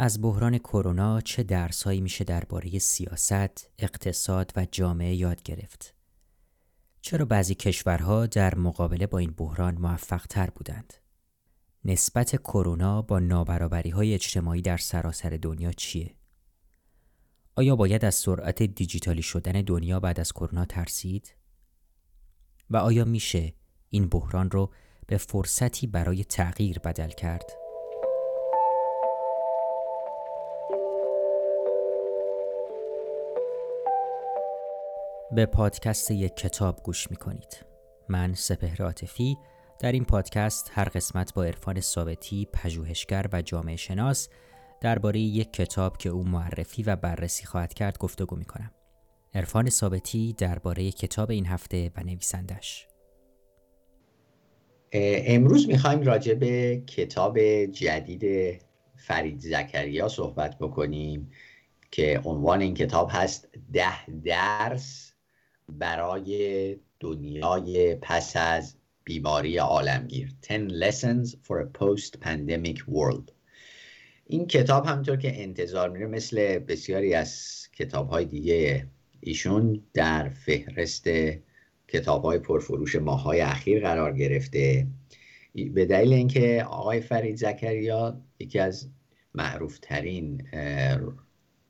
از بحران کرونا چه درسهایی میشه درباره سیاست، اقتصاد و جامعه یاد گرفت؟ چرا بعضی کشورها در مقابله با این بحران موفق تر بودند؟ نسبت کرونا با نابرابری های اجتماعی در سراسر دنیا چیه؟ آیا باید از سرعت دیجیتالی شدن دنیا بعد از کرونا ترسید؟ و آیا میشه این بحران رو به فرصتی برای تغییر بدل کرد؟ به پادکست یک کتاب گوش می کنید. من سپهر عاطفی در این پادکست هر قسمت با عرفان ثابتی پژوهشگر و جامعه شناس درباره یک کتاب که او معرفی و بررسی خواهد کرد گفتگو می کنم. عرفان ثابتی درباره کتاب این هفته و نویسندش امروز می‌خوایم راجع به کتاب جدید فرید زکریا صحبت بکنیم که عنوان این کتاب هست ده درس برای دنیای پس از بیماری عالمگیر. 10 Lessons for a Post-Pandemic World. این کتاب همطور که انتظار میره مثل بسیاری از کتاب های دیگه ایشون در فهرست کتاب های پرفروش ماهای اخیر قرار گرفته. به دلیل اینکه آقای فرید زکریا یکی از معروف ترین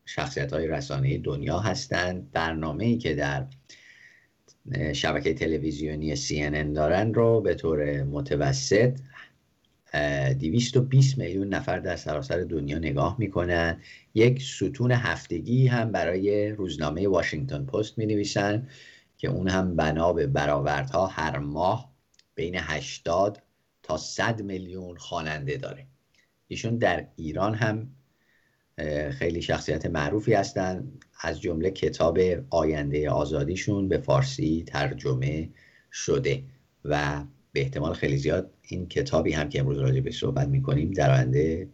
شخصیت های رسانه دنیا هستند. برنامه ای که در شبکه تلویزیونی CNN دارن رو به طور متوسط 220 میلیون نفر در سراسر دنیا نگاه می‌کنن. یک ستون هفتگی هم برای روزنامه واشنگتن پست می نویسن که اون هم بنا به برآوردها هر ماه بین 80 تا 100 میلیون خواننده داره. ایشون در ایران هم خیلی شخصیت معروفی هستن. از جمله کتاب آینده آزادیشون به فارسی ترجمه شده و به احتمال خیلی زیاد این کتابی هم که امروز راجع به صحبت می‌کنیم در آینده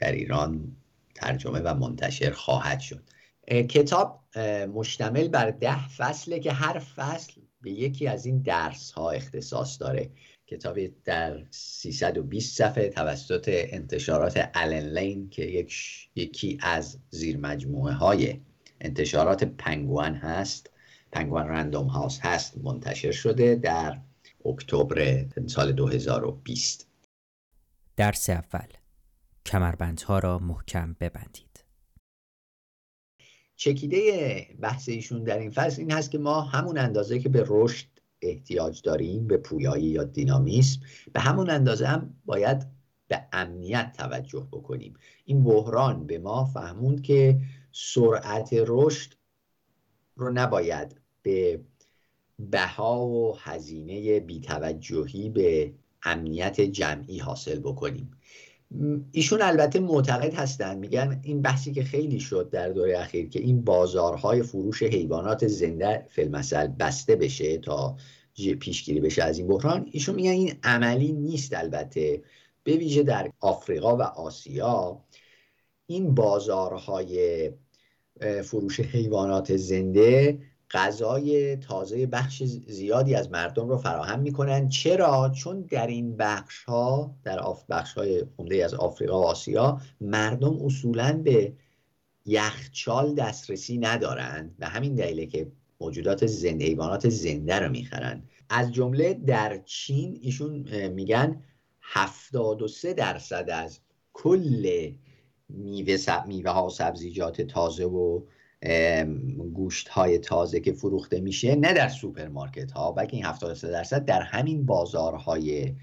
در ایران ترجمه و منتشر خواهد شد. کتاب مشتمل بر ده فصله که هر فصل به یکی از این درس ها اختصاص داره. کتابی در 320 صفحه توسط انتشارات الن لین که یک یکی از زیر مجموعه های انتشارات پنگوان هست پنگوان رندوم هاوس هست منتشر شده در اکتبر سال 2020 درس اول کمربندها را محکم ببندید. چکیده بحث ایشون در این فصل این هست که ما همون اندازه که به رشد احتیاج داریم به پویایی یا دینامیسم به همون اندازه هم باید به امنیت توجه بکنیم. این بحران به ما فهموند که سرعت رشد رو نباید به بها و هزینه بیتوجهی به امنیت جمعی حاصل بکنیم. ایشون البته معتقد هستند میگن این بحثی که خیلی شد در دوره اخیر که این بازارهای فروش حیوانات زنده فیلمسل بسته بشه تا پیشگیری بشه از این بحران ایشون میگن این عملی نیست البته. به ویژه در آفریقا و آسیا این بازارهای فروش حیوانات زنده غذای تازه بخش زیادی از مردم رو فراهم می‌کنن. چرا؟ چون در این بخش ها در بخش های عمده از آفریقا و آسیا مردم اصولا به یخچال دسترسی ندارند. و همین دلیله که موجودات زنده حیوانات زنده رو می‌خرن. از جمله در چین ایشون میگن 73 درصد از کل میوه, میوه ها و سبزیجات تازه و گوشت های تازه که فروخته میشه نه در سوپرمارکت ها بلکه این 73 درصد در همین بازارهای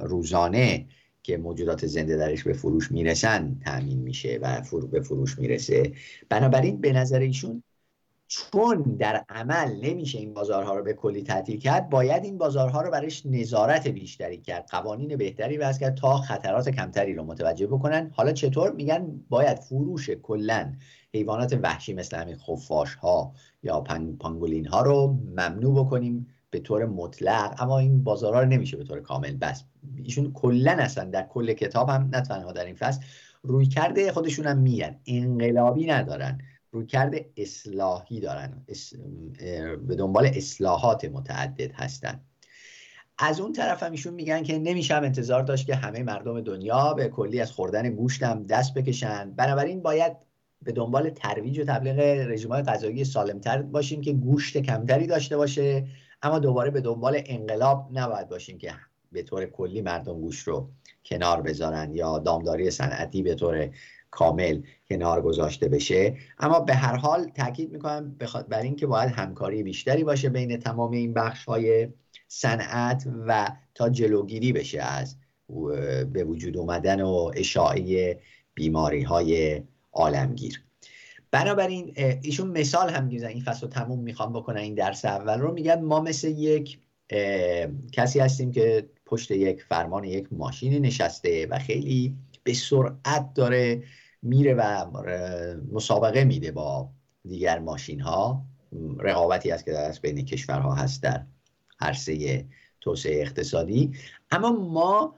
روزانه که موجودات زنده درش به فروش می‌رسن تامین میشه و به فروش می‌رسه. بنابراین به نظر ایشون چون در عمل نمیشه این بازارها رو به کلی تعطیل کرد باید این بازارها رو برش نظارت بیشتری کرد قوانین بهتری وضع کرد تا خطرات کمتری رو متوجه بکنن. حالا چطور؟ میگن باید فروش کلا حیوانات وحشی مثل همین خفاش ها یا پانگولین ها رو ممنوع بکنیم به طور مطلق اما این بازارها رو نمیشه به طور کامل بس ایشون کلا اصلا در کل کتاب هم نه تنها در این فصل روی کرده خودشون هم میگن. انقلابی ندارن رویکرد اصلاحی دارن. به دنبال اصلاحات متعدد هستن. از اون طرف هم ایشون میگن که نمیشم انتظار داشت که همه مردم دنیا به کلی از خوردن گوشتم دست بکشن. بنابراین باید به دنبال ترویج و تبلیغ رژیم‌های غذایی سالمتر باشیم که گوشت کمتری داشته باشه اما دوباره به دنبال انقلاب نباید باشیم که به طور کلی مردم گوشت رو کنار بذارن یا دامداری صنعتی به طور کامل کنار گذاشته بشه. اما به هر حال تاکید می‌کنم بر اینکه باید همکاری بیشتری باشه بین تمام این بخش های صنعت و تا جلوگیری بشه از به وجود اومدن و اشاعه بیماری های عالمگیر. بنابراین ایشون مثال هم میزن این فصل تموم می‌خوام بکنن این درس اول رو. میگن ما مثل یک کسی هستیم که پشت یک فرمان یک ماشینی نشسته و خیلی به سرعت داره میره و مسابقه میده با دیگر ماشین ها رقابتی است که در بین کشورها هست در عرصه توسعه اقتصادی. اما ما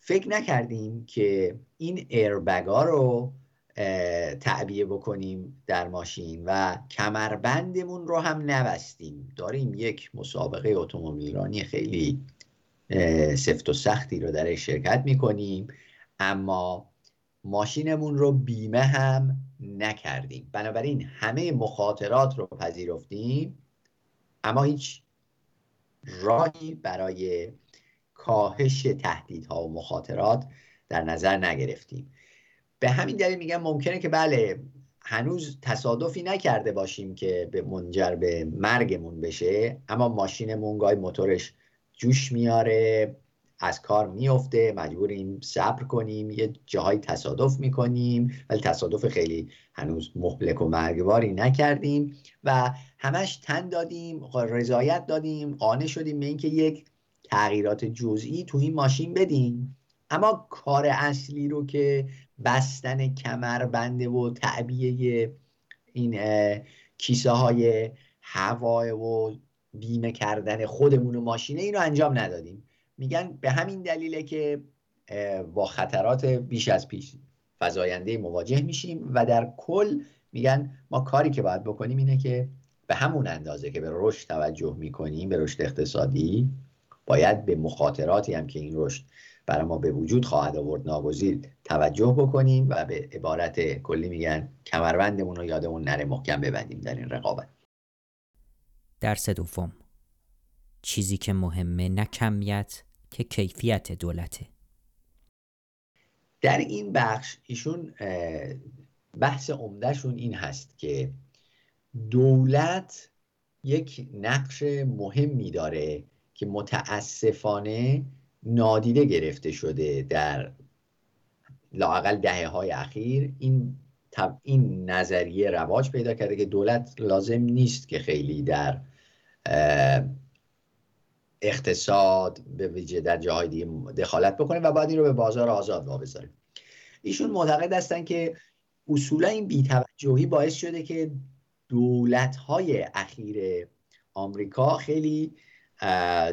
فکر نکردیم که این ایربگا رو تعبیه بکنیم در ماشین و کمربندمون رو هم نبستیم. داریم یک مسابقه اتومبیلرانی خیلی سفت و سختی رو در شرکت می‌کنیم اما ماشینمون رو بیمه هم نکردیم. بنابراین همه مخاطرات رو پذیرفتیم اما هیچ راهی برای کاهش تهدیدها و مخاطرات در نظر نگرفتیم. به همین دلیل میگم ممکنه که بله هنوز تصادفی نکرده باشیم که به منجر به مرگمون بشه اما ماشینمون گاهی موتورش جوش میاره از کار میفته مجبوریم صبر کنیم یه جاهای تصادف می‌کنیم ولی تصادف خیلی هنوز مهلک و مرگباری نکردیم و همش تن دادیم رضایت دادیم قانع شدیم به اینکه یک تغییرات جزئی تو این ماشین بدیم. اما کار اصلی رو که بستن کمر بنده و تعبیه این کیسه های هوای و بیمه کردن خودمون و ماشینه اینو انجام ندادیم. میگن به همین دلیله که با خطرات بیش از پیش فضاینده مواجه میشیم و در کل میگن ما کاری که باید بکنیم اینه که به همون اندازه که به رشد توجه می‌کنیم به رشد اقتصادی باید به مخاطراتی هم که این رشد برای ما به وجود خواهد آورد ناگزیر توجه بکنیم و به عبارت کلی میگن کمربندمون رو یادمون نره محکم ببندیم در این رقابت. درس دوم. چیزی که مهمه نه کمیت که کیفیت دولته. در این بخش ایشون بحث عمدهشون این هست که دولت یک نقش مهمی داره که متاسفانه نادیده گرفته شده در لاقل دهه های اخیر این این نظریه رواج پیدا کرده که دولت لازم نیست که خیلی در اقتصاد به ویژه در جاهای دیگه دخالت بکنه و بعد این رو به بازار آزاد واگذاره ایشون معتقد هستن که اصولا این بیتوجهی باعث شده که دولت های اخیر آمریکا خیلی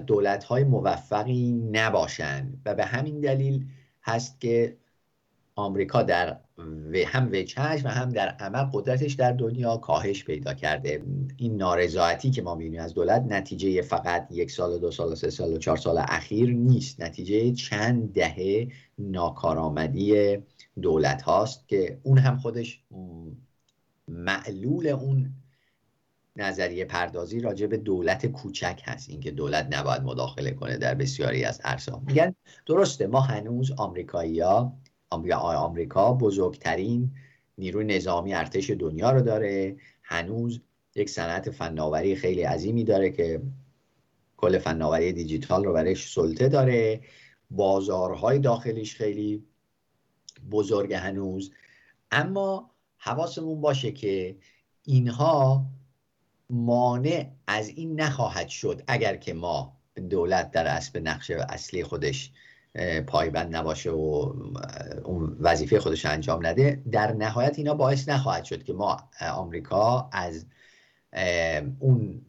دولت های موفقی نباشند. و به همین دلیل هست که آمریکا در هم وجهش و هم در عمل قدرتش در دنیا کاهش پیدا کرده. این نارضایتی که ما می‌بینیم از دولت نتیجه فقط یک سال دو سال سه سال و چهار سال اخیر نیست. نتیجه چند دهه ناکارآمدی دولت هاست که اون هم خودش معلول اون نظریه پردازی راجع به دولت کوچک هست. اینکه دولت نباید مداخله کنه در بسیاری از عرصه میگن درسته ما هنوز آمریکایی‌ها آمریکا بزرگترین نیروی نظامی ارتش دنیا رو داره. هنوز یک صنعت فناوری خیلی عظیمی داره که کل فناوری دیجیتال رو برش سلطه داره. بازارهای داخلیش خیلی بزرگ هنوز. اما حواسمون باشه که اینها مانع از این نخواهد شد اگر که ما دولت در اسب نقش اصلی خودش پایبند نباشه و اون وظیفه خودش انجام نده در نهایت اینا باعث نخواهد شد که ما آمریکا از اون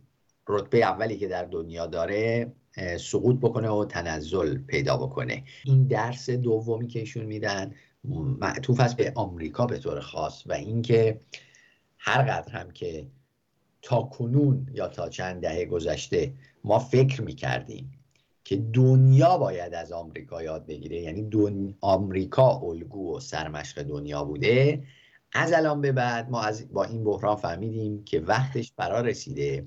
رتبه اولی که در دنیا داره سقوط بکنه و تنزل پیدا بکنه. این درس دومی که ایشون میدن معطوف است به آمریکا به طور خاص و اینکه هر قدر هم که تا کنون یا تا چند دهه گذشته ما فکر می‌کردیم که دنیا باید از آمریکا یاد بگیره. یعنی دن... آمریکا الگو و سرمشق دنیا بوده. از الان به بعد ما از با این بحران فهمیدیم که وقتش فرا رسیده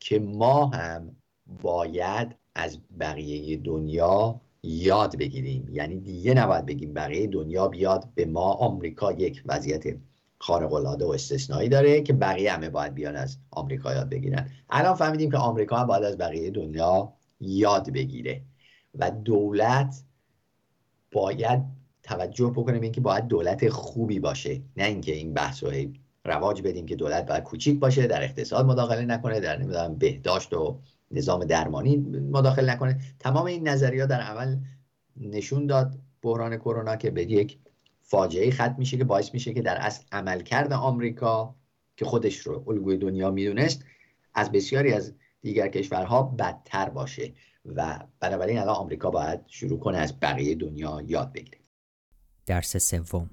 که ما هم باید از بقیه دنیا یاد بگیریم. یعنی دیگه نباید بگیم بقیه دنیا بیاد به ما. آمریکا یک وضعیت خارق العاده و استثنایی داره که بقیه همه باید بیان از آمریکا یاد بگیرن. الان فهمیدیم که آمریکا هم باید از بقیه دنیا یاد بگیره و دولت باید توجه بکنه به اینکه باید دولت خوبی باشه نه اینکه این بحث رو رواج بدیم که دولت باید کوچیک باشه در اقتصاد مداخله نکنه در نمی‌دونم بهداشت و نظام درمانی مداخله نکنه. تمام این نظریات در عمل نشون داد بحران کرونا که به یک فاجعه ختم میشه که باعث میشه که در اصل عملکرد آمریکا که خودش رو الگوی دنیا می‌دونست از بسیاری از دیگر کشورها بدتر باشه و بنابراین الان آمریکا باید شروع کنه از بقیه دنیا یاد بگیره. درس سوم.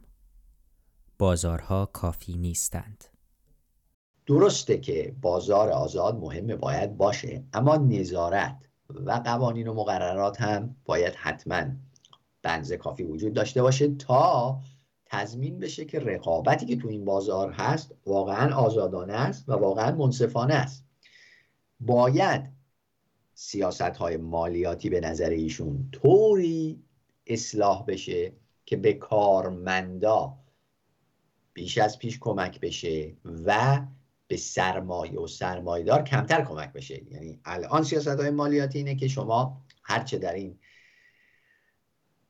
بازارها کافی نیستند. درسته که بازار آزاد مهمه باید باشه اما نظارت و قوانین و مقررات هم باید حتما بنز کافی وجود داشته باشه تا تضمین بشه که رقابتی که تو این بازار هست واقعا آزادانه است و واقعا منصفانه است. باید سیاست های مالیاتی به نظر ایشون طوری اصلاح بشه که به کارمندا بیش از پیش کمک بشه و به سرمایه و سرمایدار کمتر کمک بشه. یعنی الان سیاست های مالیاتی اینه که شما هرچه در این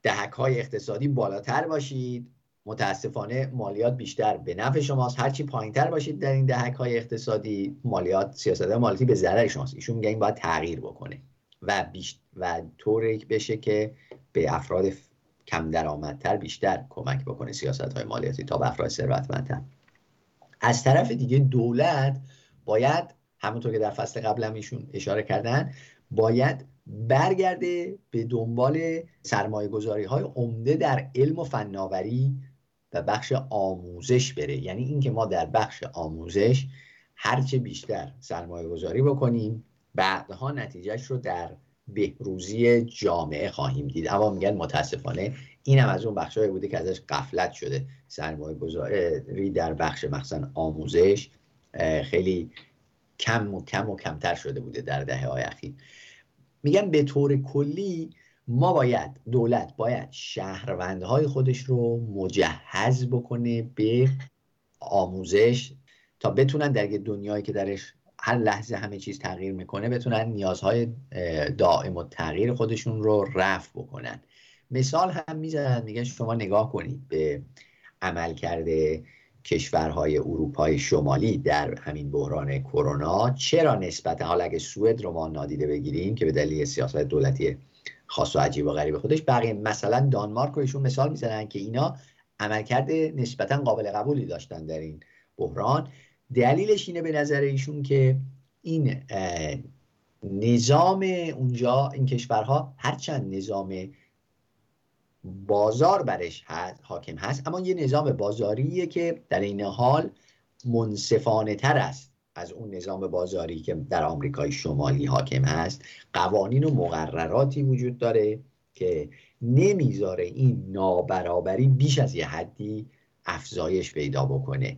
دهک های اقتصادی بالاتر باشید. متاسفانه مالیات بیشتر به نفع شماست. هرچی پایینتر باشید در این دهک های اقتصادی مالیات سیاست مالیاتی به ضرر شماست. ایشون میگه این باید تغییر بکنه و بیشت و طوری بشه که به افراد کم درآمدتر بیشتر کمک بکنه سیاست های مالیاتی تا به افراد ثروتمندتر. از طرف دیگه دولت باید همونطور که در فصل قبل هم ایشون اشاره کردن باید برگرده به دنبال سرمایه گذاری های عمده در علم و فناوری و بخش آموزش بره. یعنی اینکه ما در بخش آموزش هرچه بیشتر سرمایه گذاری بکنیم بعدها نتیجهش رو در بهروزی جامعه خواهیم دید. اما میگن متاسفانه این هم از اون بخشهایی بوده که ازش قفلت شده. سرمایه گذاری در بخش مخصوصا آموزش خیلی کم و کم و کمتر شده بوده در دهه های اخیر. میگن به طور کلی ما باید دولت باید شهروندهای خودش رو مجهز بکنه به آموزش تا بتونن در دنیایی که درش هر لحظه همه چیز تغییر می‌کنه بتونن نیازهای دائم و تغییر خودشون رو رفع بکنن. مثال هم می‌زنن میگن شما نگاه کنید به عمل کرده کشورهای اروپای شمالی در همین بحران کرونا چرا نسبت حالا اگه سوئد رو ما نادیده بگیریم که به دلیل سیاست دولتی خاص و عجیب و غریب خودش بقیه مثلا دانمارک رو ایشون مثال می‌زنن که اینا عملکرد نسبتا قابل قبولی داشتن در این بحران. دلیلش اینه به نظر ایشون که این نظام اونجا این کشورها هرچند نظام بازار برش هست حاکم هست اما یه نظام بازاریه که در این حال منصفانه تر است از اون نظام بازاری که در آمریکای شمالی حاکم هست. قوانین و مقرراتی وجود داره که نمی‌ذاره این نابرابری بیش از یه حدی افزایش پیدا بکنه.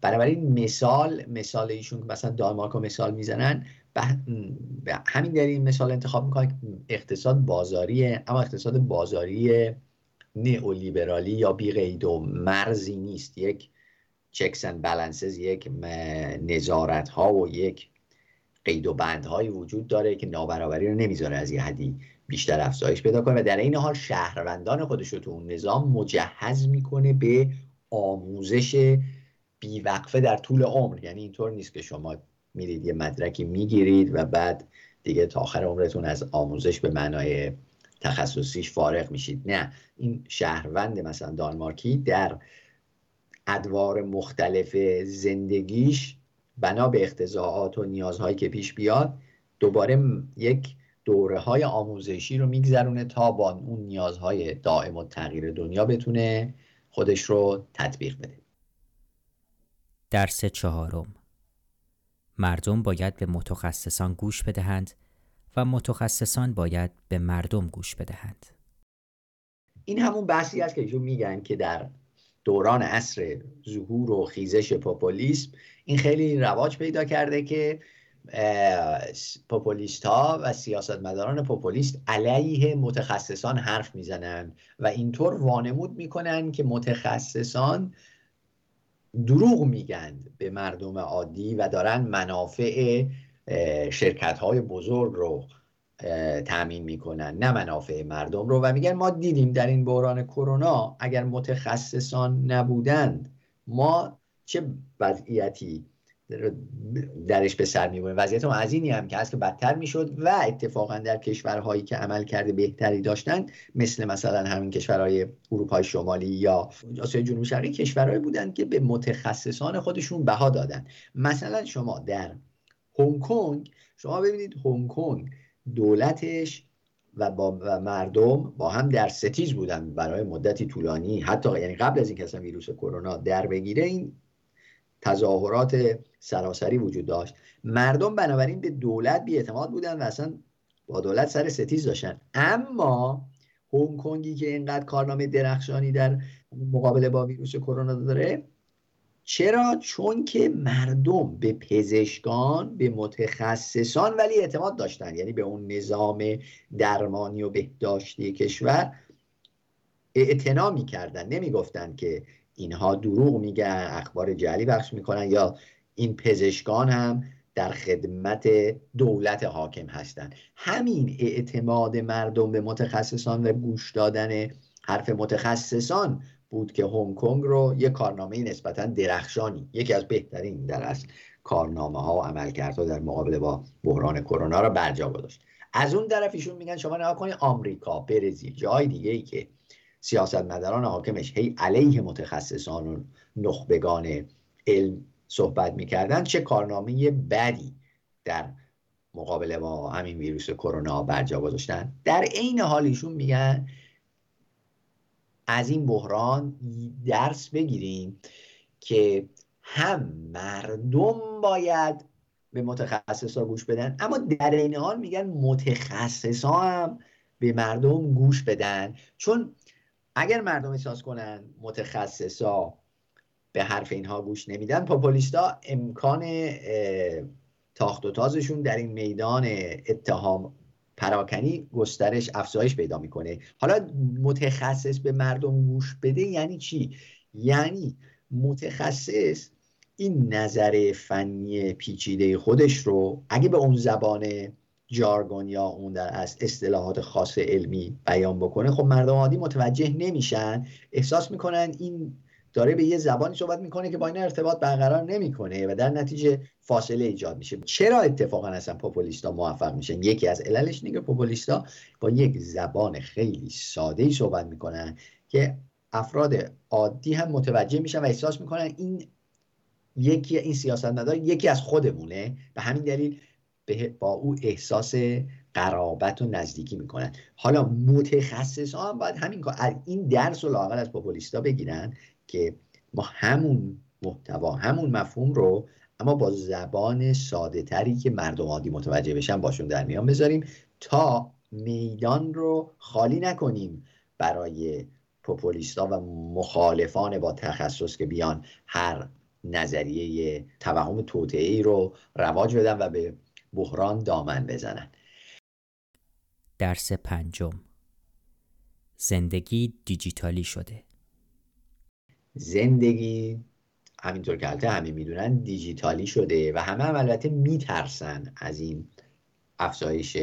بنابراین مثال مثال ایشون که مثلا دانمارک رو مثال می‌زنن به همین این مثال انتخاب می‌کنن اقتصاد بازاریه اما اقتصاد بازاری نئولیبرالی یا بی قید و مرزی نیست. یک چکس اند بلنسز یک نظارت ها و یک قید و بند هایی وجود داره که نابرابری رو نمی‌ذاره از یه حدی بیشتر افزایش پیدا کنه و در این حال شهروندان خودش رو تو اون نظام مجهز می‌کنه به آموزش بیوقفه در طول عمر. یعنی اینطور نیست که شما میرید یه مدرکی می‌گیرید و بعد دیگه تا آخر عمرتون از آموزش به معنای تخصصیش فارغ میشید. نه این شهروند مثلا دانمارکی در ادوار مختلف زندگیش بنا به اختزاعات و نیازهایی که پیش بیاد دوباره یک دوره های آموزشی رو میگذرونه تا با اون نیازهای دائم و تغییر دنیا بتونه خودش رو تطبیق بده. درس چهارم. مردم باید به متخصصان گوش بدهند و متخصصان باید به مردم گوش بدهند. این همون بحثی است که ایشون میگن که در دوران عصر ظهور و خیزش پوپولیسم این خیلی رواج پیدا کرده که پوپولیست ها و سیاستمداران پوپولیست علیه متخصصان حرف می‌زنن و اینطور وانمود می‌کنن که متخصصان دروغ میگن به مردم عادی و دارن منافع شرکت های بزرگ رو تأمین می‌کنن نه منافع مردم رو. و میگن ما دیدیم در این بحران کرونا اگر متخصصان نبودند ما چه وضعیتی درش به سر می‌بریم. وضعیت ما از اینی هم که هست که بدتر می‌شد و اتفاقا در کشورهایی که عمل کرده بهتری داشتن مثل مثلا همین کشورهای اروپای شمالی یا آسیای جنوبی شرقی کشورهایی بودند که به متخصصان خودشون بها دادن. مثلا شما در هنگ کنگ شما ببینید هنگ کنگ دولتش و با مردم با هم در ستیز بودن برای مدتی طولانی. حتی یعنی قبل از اینکه اصلا ویروس کرونا در بگیره این تظاهرات سراسری وجود داشت. مردم بنابراین به دولت اعتماد بودن و اصلا با دولت سر ستیز داشتن. اما هنگ کنگی که اینقدر کارنامه درخشانی در مقابله با ویروس کرونا داره چرا؟ چون که مردم به پزشکان به متخصصان ولی اعتماد داشتن. یعنی به اون نظام درمانی و بهداشتی کشور اعتنا می‌کردن. نمی‌گفتن که اینها دروغ میگن اخبار جعلی بخش می‌کنن یا این پزشکان هم در خدمت دولت حاکم هستند. همین اعتماد مردم به متخصصان و گوش دادن حرف متخصصان بود که هنگ کنگ رو یه کارنامه نسبتا درخشانی یکی از بهترین در اصل کارنامه ها و عملکردها در مقابله با بحران کرونا رو برجا گذاشت. از اون طرف ایشون میگن شما نگاه کنید آمریکا برزیل جای دیگه ای که سیاستمداران حاکمش هی علیه متخصصان و نخبگان علم صحبت می‌کردن چه کارنامه بدی در مقابله با همین ویروس کرونا برجا گذاشتن. در عین حال ایشون میگن از این بحران درس بگیریم که هم مردم باید به متخصصا گوش بدن اما در این حال میگن متخصصا هم به مردم گوش بدن. چون اگر مردم احساس کنن متخصصا به حرف اینها گوش نمیدن. پاپولیستا امکان تاخت و تازشون در این میدان اتهام پراکنی گسترش افزایش پیدا می‌کنه. حالا متخصص به مردم گوش بده یعنی چی؟ یعنی متخصص این نظر فنی پیچیده خودش رو اگه به اون زبان جارگون یا اون در از اصطلاحات خاص علمی بیان بکنه خب مردم عادی متوجه نمیشن. احساس می‌کنن این داره به یه زبانی صحبت می‌کنه که با این ارتباط برقرار نمی‌کنه و در نتیجه فاصله ایجاد میشه. چرا اتفاقا اصلا پوپولیستا موفق میشن؟ یکی از عللش اینه که پوپولیستا با یک زبان خیلی ساده ای صحبت می‌کنن که افراد عادی هم متوجه میشن و احساس می‌کنن این یکی این سیاستمدار یکی از خودمونه. به همین دلیل با او احساس قرابت و نزدیکی می‌کنن. حالا متخصص ها هم باید همین این درس و لاقل از پوپولیستا بگیرن که ما همون محتوا همون مفهوم رو اما با زبان ساده تری که مردم عادی متوجه بشن باشون در میان بذاریم تا میدان رو خالی نکنیم برای پوپولیستا و مخالفان با تخصص که بیان هر نظریه توهم توطئه ای رو رواج بدن و به بحران دامن بزنن. درس پنجم. زندگی دیجیتالی شده. زندگی. همینطور که البته همه می‌دونن دیجیتالی شده و همه هم البته میترسن از این افزایش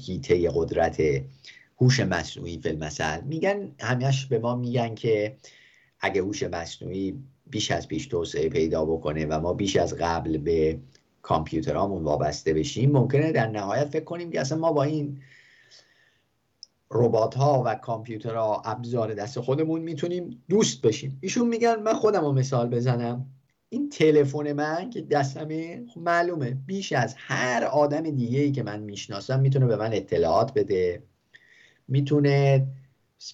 هیته قدرت هوش مصنوعی فیلمسل میگن همیش به ما میگن که اگه هوش مصنوعی بیش از پیش توسعه پیدا بکنه و ما بیش از قبل به کامپیوترامون وابسته بشیم ممکنه در نهایت فکر کنیم که اصلا ما با این ربات ها و کامپیوترها ابزار دست خودمون می‌تونیم دوست بشیم. ایشون میگن من خودم رو مثال بزنم. این تلفن من که دستمه خب معلومه. بیش از هر آدم دیگه ای که من می‌شناسم می‌تونه به من اطلاعات بده. می‌تونه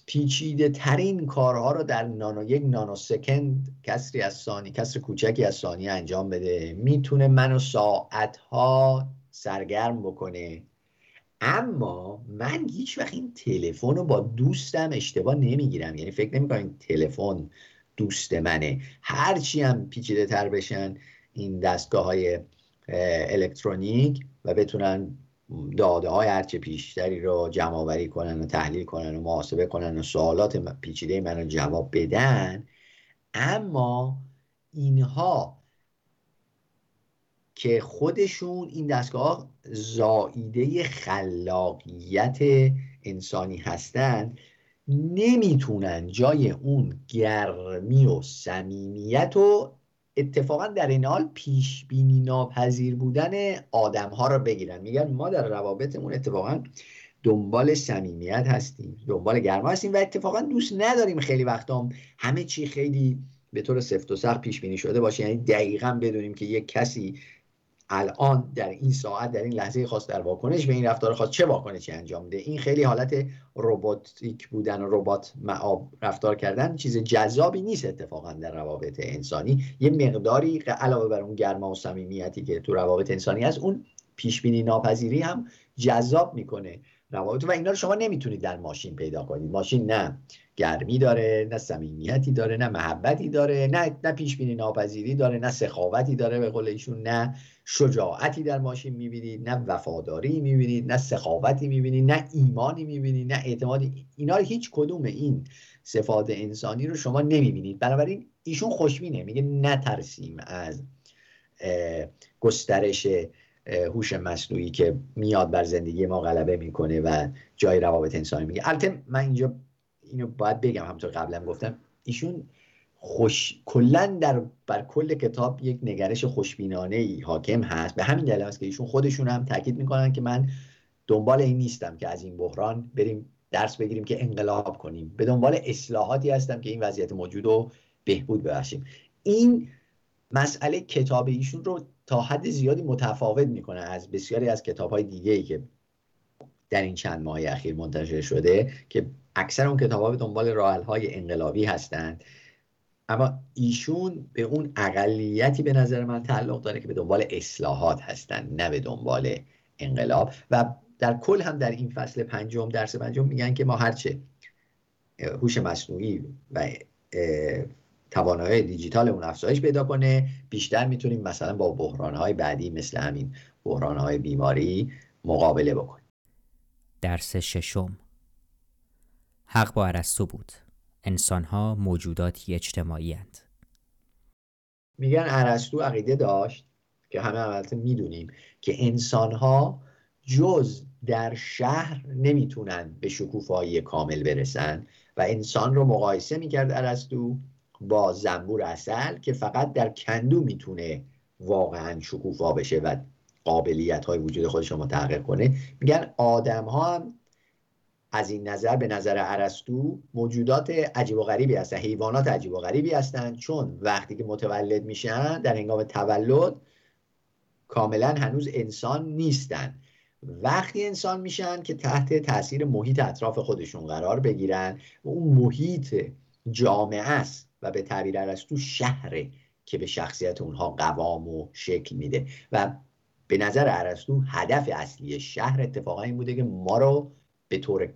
پیچیده ترین کارها رو در نانو یک نانو سکند کسری از ثانی کسر کوچکی از ثانیه انجام بده. می‌تونه منو ساعت ها سرگرم بکنه. اما من هیچ وقت این تلفن رو با دوستم اشتباه نمی‌گیرم. یعنی فکر نمی این تلفن دوست منه. هرچی هم پیچیده تر بشن این دستگاه های الکترونیک و بتونن داده های هرچه پیشتری رو جمع آوری کنن و تحلیل کنن و محاسبه کنن و سوالات پیچیده من رو جواب بدن. اما اینها که خودشون این دستگاه زائیده خلاقیت انسانی هستند نمی‌تونن جای اون گرمی و صمیمیت و اتفاقا در این حال پیش بینی ناپذیر بودن آدم ها رو بگیرن. میگن ما در روابطمون اتفاقا دنبال صمیمیت هستیم دنبال گرما هستیم و اتفاقا دوست نداریم خیلی وقتا همه چی خیلی به طور سفت و سخت پیش بینی شده باشه. یعنی دقیقا بدونیم که یک کسی الان در این ساعت در این لحظه خاص در واکنش به این رفتار خاص چه واکنشی انجام میده؟ این خیلی حالت رباتیک بودن ربات معاب رفتار کردن چیز جذابی نیست اتفاقا در روابط انسانی. یه مقداری علاوه بر اون گرما و صمیمیتی که تو روابط انسانی هست اون پیش بینی ناپذیری هم جذاب می‌کنه. روابط و اینا رو شما نمی‌تونید در ماشین پیدا کنید. ماشین نه گرمی داره نه صمیمیتی داره نه محبتی داره نه نه پیش بینی ناپذیری داره نه سخاوتی داره به قول ایشون نه شجاعتی در ماشین می‌بینید نه وفاداری می‌بینید نه سخاوتی می‌بینید نه ایمانی می‌بینید نه اعتمادی. اینا رو هیچ کدوم این صفات انسانی رو شما نمی‌بینید. بنابراین ایشون خوشبینه. میگه نترسیم از گسترش هوش مصنوعی که میاد بر زندگی ما غلبه می‌کنه و جای روابط انسانی میگه البته من اینجا اینو باید بگم همطور قبلا گفتم ایشون خوش کلا در بر کل کتاب یک نگرش خوشبینانه ای حاکم هست. به همین دلیل است که ایشون خودشون هم تاکید می‌کنن که من دنبال این نیستم که از این بحران بریم درس بگیریم که انقلاب کنیم. به دنبال اصلاحاتی هستم که این وضعیت موجود رو بهبود ببخشیم. این مسئله کتاب ایشون رو تا حد زیادی متفاوت می‌کنه از بسیاری از کتاب های دیگه ای که در این چند ماه اخیر منتشر شده که اکثر اون کتاب ها به دنبال راحل های انقلابی هستند. اما ایشون به اون اقلیتی به نظر من تعلق داره که به دنبال اصلاحات هستند نه به دنبال انقلاب. و در کل هم در این فصل پنجم درس پنجم میگن که ما هرچه هوش مصنوعی و توانایی دیجیتال اون افزایش پیدا کنه. بیشتر می‌تونیم مثلا با بحرانهای بعدی مثل همین بحرانهای بیماری مقابله بکنیم. درس ششم. حق با ارسطو بود. انسانها موجوداتی اجتماعی هند. میگن ارسطو عقیده داشت که همه البته می‌دونیم که انسانها جز در شهر نمی‌تونن به شکوفایی کامل برسن و انسان رو مقایسه می‌کرد ارسطو با زنبور اصل که فقط در کندو می‌تونه واقعا شکوفا بشه و قابلیت های وجود خودش رو متحقق کنه. میگن آدم ها هم از این نظر به نظر ارسطو موجودات عجیب و غریبی هستن حیوانات عجیب و غریبی هستن. چون وقتی که متولد میشن در هنگام تولد کاملا هنوز انسان نیستن. وقتی انسان میشن که تحت تاثیر محیط اطراف خودشون قرار بگیرن و اون محیط جامعه است و به تعبیر ارسطو شهره که به شخصیت اونها قوام و شکل میده. و به نظر ارسطو هدف اصلی شهر اتفاقا این بوده که ما رو به طور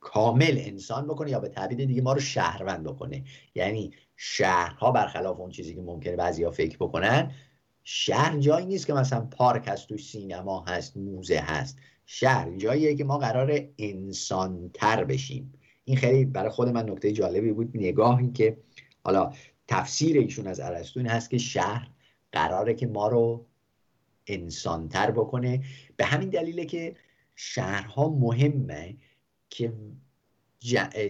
کامل انسان بکنه یا به تعبیر دیگه ما رو شهروند بکنه. یعنی شهرها برخلاف اون چیزی که ممکنه بعضیا فکر بکنن شهر جایی نیست که مثلا پارک هست توش سینما هست موزه هست. شهر جاییه که ما قرار انسانتر بشیم. این خیلی برای خود من نکته جالبی بود. نگاهی که حالا تفسیر ایشون از ارسطو هست که شهر قراره که ما رو انسانتر بکنه. به همین دلیله که شهرها مهمه که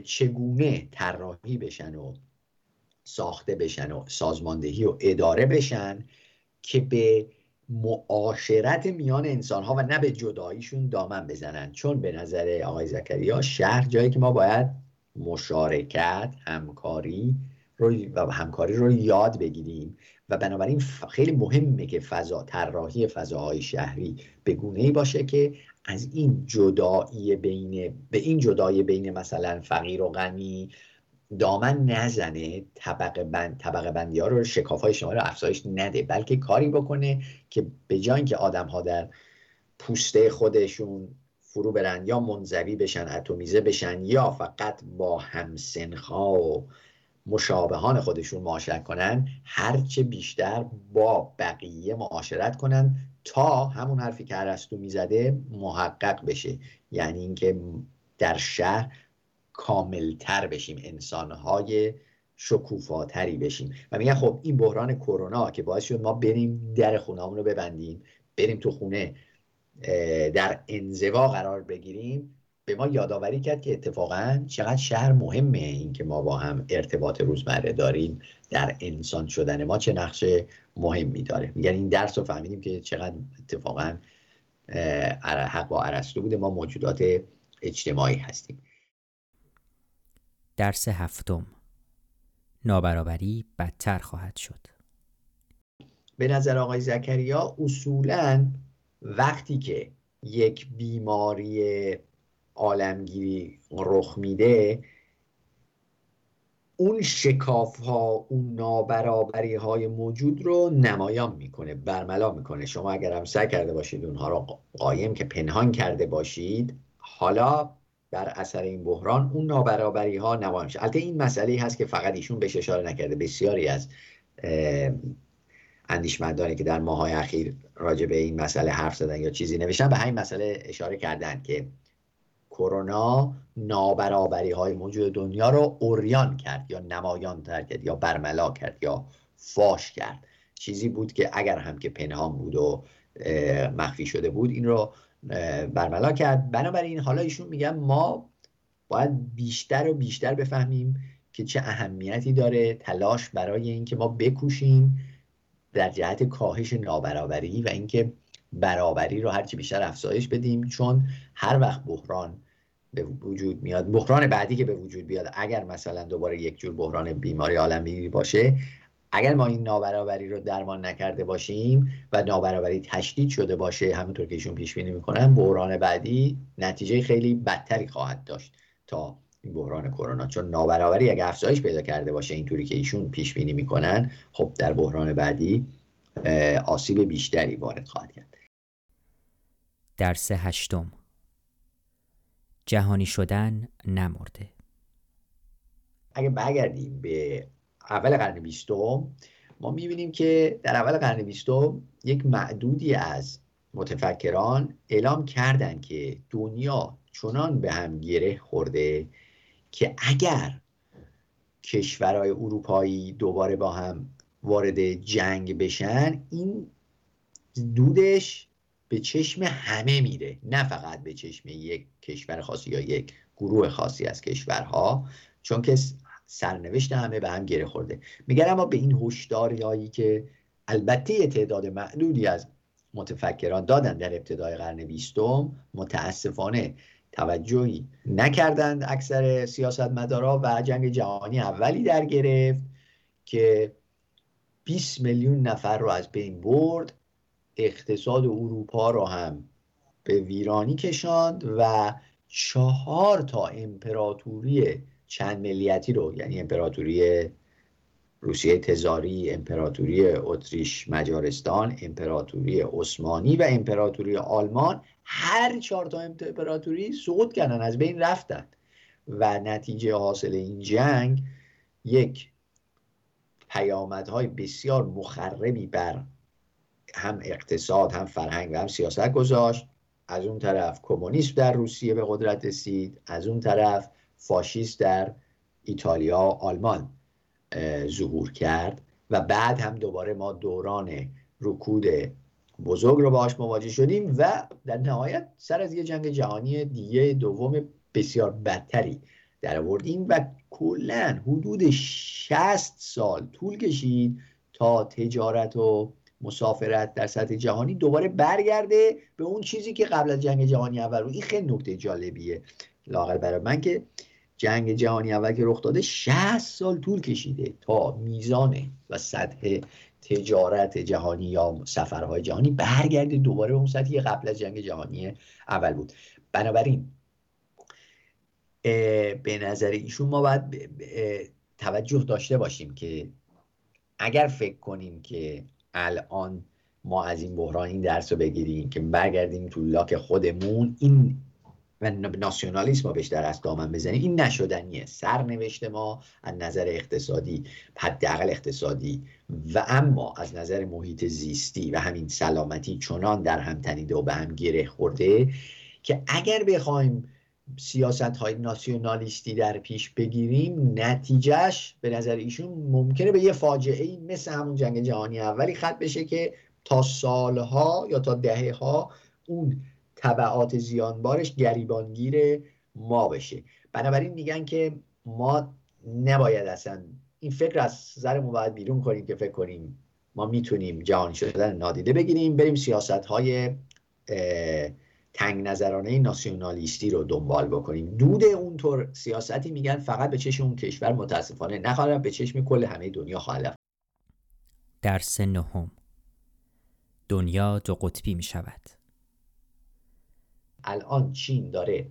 چگونه طراحی بشن و ساخته بشن و سازماندهی و اداره بشن که به معاشرت میان انسان ها و نه به جداییشون دامن بزنن. چون به نظر آقای زکریا شهر جایی که ما باید مشارکت همکاری رو و همکاری رو یاد بگیریم و بنابراین خیلی مهمه که فضا طراحی فضاهای شهری به گونه ای باشه که از این جدایی بین به این جدایی بین مثلا فقیر و غنی دامن نزنه طبقه بند طبقه بندی ها رو شکاف های شما رو افزایش نده بلکه کاری بکنه که به جای که آدم ها در پوسته خودشون فرو برن یا منزوی بشن اتمیزه بشن یا فقط با همسنخا و مشابهان خودشون معاشرت کنن هرچه بیشتر با بقیه معاشرت کنن تا همون حرفی که ارسطو می‌زده محقق بشه. یعنی اینکه در شهر کاملتر بشیم انسانهای شکوفاتری بشیم. و میگن خب این بحران کرونا که باعث شد ما بریم در خونه رو ببندیم بریم تو خونه در انزوا قرار بگیریم. به ما یادآوری کرد که اتفاقا چقدر شهر مهمه این که ما با هم ارتباط روزمره داریم. در انسان شدن ما چه نقش مهمی داره. میگن این درس رو فهمیدیم که چقدر اتفاقا حق با عرستو بوده. ما موجودات اجتماعی هستیم. درس هفتم. نابرابری بدتر خواهد شد. به نظر آقای زکریا اصولا وقتی که یک بیماری عالمگیری رخ میده اون شکاف ها اون نابرابری های موجود رو نمایان می‌کنه برملا می‌کنه. شما اگر هم سعی کرده باشید اونها رو قایم که پنهان کرده باشید حالا در اثر این بحران اون نابرابری ها نمایان میشه. البته این مسئله هست که فقط ایشون بهش اشاره نکرده بسیاری از اندیشمندانی که در ماهای اخیر راجع به این مسئله حرف زدن یا چیزی نوشتن به همین مسئله اشاره کردن که کرونا نابرابری های موجود دنیا رو اوریان کرد یا نمایان کرد یا برملا کرد یا فاش کرد. چیزی بود که اگر هم که پنهان بود و مخفی شده بود این رو برملا کرد. بنابراین حالا ایشون میگن ما باید بیشتر و بیشتر بفهمیم که چه اهمیتی داره. تلاش برای اینکه ما بکوشیم در جهت کاهش نابرابری و اینکه برابری رو هرچی بیشتر افزایش بدیم چون هر وقت بحران به وجود میاد بحران بعدی که به وجود بیاد اگر مثلا دوباره یک جور بحران بیماری عالمی باشه اگر ما این نابرابری رو درمان نکرده باشیم و نابرابری تشدید شده باشه همونطور که ایشون پیش بینی می‌کنن بحران بعدی نتیجه خیلی بدتری خواهد داشت تا این بحران کرونا. چون نابرابری اگر افزایش پیدا کرده باشه اینطوری که ایشون پیش بینی می‌کنن خب در بحران بعدی آسیب بیشتری وارد خواهد کرد. درس هشتم. جهانی شدن نمرده. اگه برگردیم به اول قرن بیستم ما می‌بینیم که در اول قرن بیستم یک معدودی از متفکران اعلام کردند که دنیا چنان به هم گره خورده که اگر کشورهای اروپایی دوباره با هم وارد جنگ بشن این دودش به چشم همه میره. نه فقط به چشم یک کشور خاصی یا یک گروه خاصی از کشورها چون که سرنوشت همه به هم گره خورده. میگن اما به این هشداری هایی که البته تعداد معدودی از متفکران دادن در ابتدای قرن بیستم متاسفانه توجهی نکردند اکثر سیاستمدارا و جنگ جهانی اولی در گرفت که 20 میلیون نفر رو از بین برد. اقتصاد اروپا رو هم به ویرانی کشاند و چهار تا امپراتوری چند ملیتی رو یعنی امپراتوری روسیه تزاری امپراتوری اتریش مجارستان امپراتوری عثمانی و امپراتوری آلمان هر چهار تا امپراتوری سقوط کردن از بین رفتن. و نتیجه حاصل این جنگ یک پیامدهای بسیار مخربی بر هم اقتصاد هم فرهنگ و هم سیاست گذاشت. از اون طرف کمونیسم در روسیه به قدرت رسید. از اون طرف فاشیست در ایتالیا آلمان ظهور کرد و بعد هم دوباره ما دوران رکود بزرگ رو باهاش مواجه شدیم و در نهایت سر از یه جنگ جهانی دیگه دوم بسیار بدتری در آوردیم و کلا حدود 60 سال طول کشید تا تجارت و مسافرت در سطح جهانی دوباره برگرده به اون چیزی که قبل از جنگ جهانی اول بود. این خیلی نکته جالبیه. لاقل برای من که جنگ جهانی اول که رخ داده 60 سال طول کشیده تا میزان و سطح تجارت جهانی یا سفرهای جهانی برگرده دوباره به اون سطحی قبل از جنگ جهانی اول بود. بنابراین به نظر ایشون ما باید توجه داشته باشیم که اگر فکر کنیم که الان ما از این بحران این درس رو بگیریم که برگردیم تو لاک خودمون. این و ناسیونالیسم رو بهش در از دامن بزنیم. این نشدنیه. سرنوشت ما از نظر اقتصادی حداقل اقتصادی و اما از نظر محیط زیستی و همین سلامتی چنان در هم تنیده و به هم گره خورده که اگر بخوایم سیاست های ناسیونالیستی در پیش بگیریم نتیجهش به نظر ایشون ممکنه به یه فاجعه ای مثل همون جنگ جهانی اولی خط بشه که تا سالها یا تا دهه ها اون طبعات زیانبارش گریبانگیر ما بشه. بنابراین میگن که ما نباید اصلا این فکر از سرمون باید بیرون کنیم که فکر کنیم ما می‌تونیم جهانی شدن نادیده بگیریم بریم سیاست های تنگ نظرانه ناسیونالیستی رو دنبال بکنیم. دود اونطور سیاستی میگن فقط به چشم اون کشور متاسفانه نخواهد به چشم کل همه دنیا خواهد درس نهم. دنیا دو قطبی می شود الان چین داره